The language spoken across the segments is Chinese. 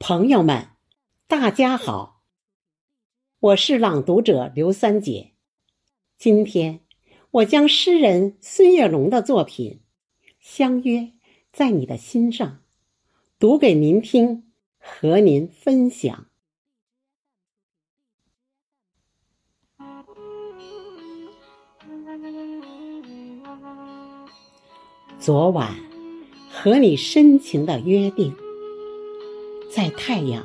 朋友们，大家好，我是朗读者刘三姐。今天我将诗人孙月龙的作品《相约在你的心上》读给您听，和您分享。昨晚和你深情的约定。在太阳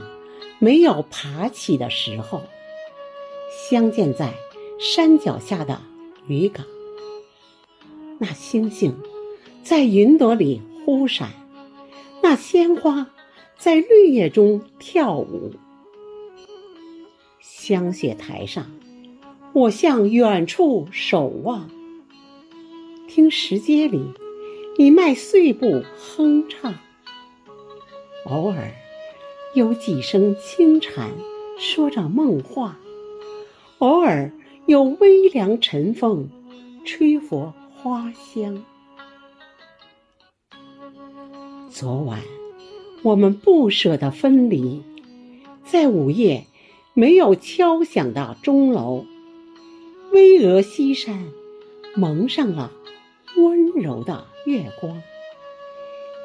没有爬起的时候，相见在山脚下的渔港。那星星在云朵里忽闪，那鲜花在绿叶中跳舞。香雪台上，我向远处守望，听石阶里你迈碎步哼唱，偶尔。有几声轻蝉说着梦话，偶尔有微凉晨风吹拂花香。昨晚我们不舍得分离，在午夜没有敲响的钟楼，巍峨西山蒙上了温柔的月光，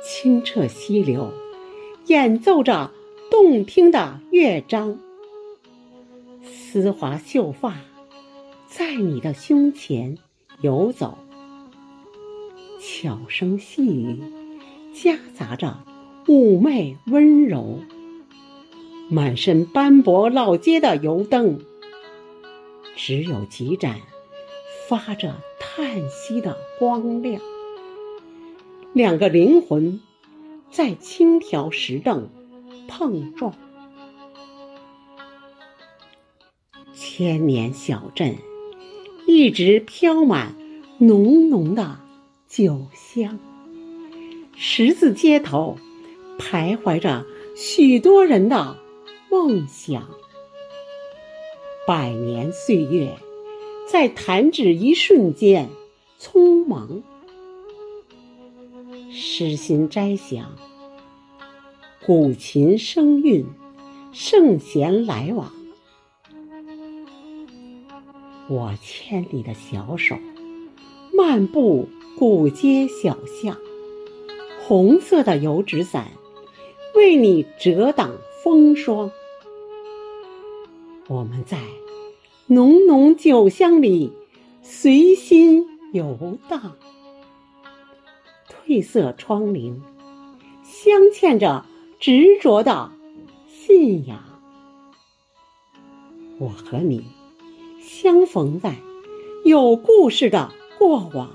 清澈溪流演奏着。动听的乐章，丝滑秀发在你的胸前游走，巧声细语夹杂着妩媚温柔。满身斑驳老街的油灯，只有几盏发着叹息的光亮。两个灵魂在轻条石凳。碰撞，千年小镇一直飘满浓浓的酒香。十字街头徘徊着许多人的梦想。百年岁月在弹指一瞬间匆忙，诗心摘想。古琴声韵，圣贤来往。我牵你的小手，漫步古街小巷，红色的油纸伞为你遮挡风霜。我们在浓浓酒香里随心游荡，褪色窗棂镶嵌着。执着的信仰，我和你相逢在有故事的过往，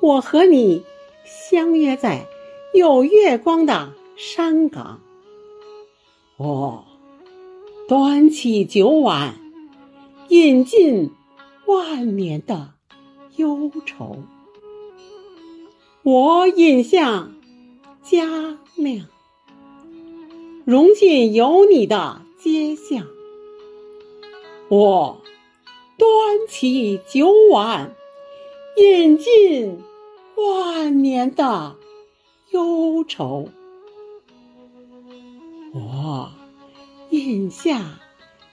我和你相约在有月光的山岗。我端起酒碗，饮尽万年的忧愁。我饮向佳酿。融进有你的街巷，我端起酒碗，饮尽万年的忧愁。我饮下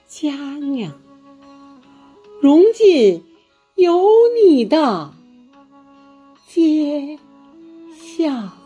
佳酿，融进有你的街巷。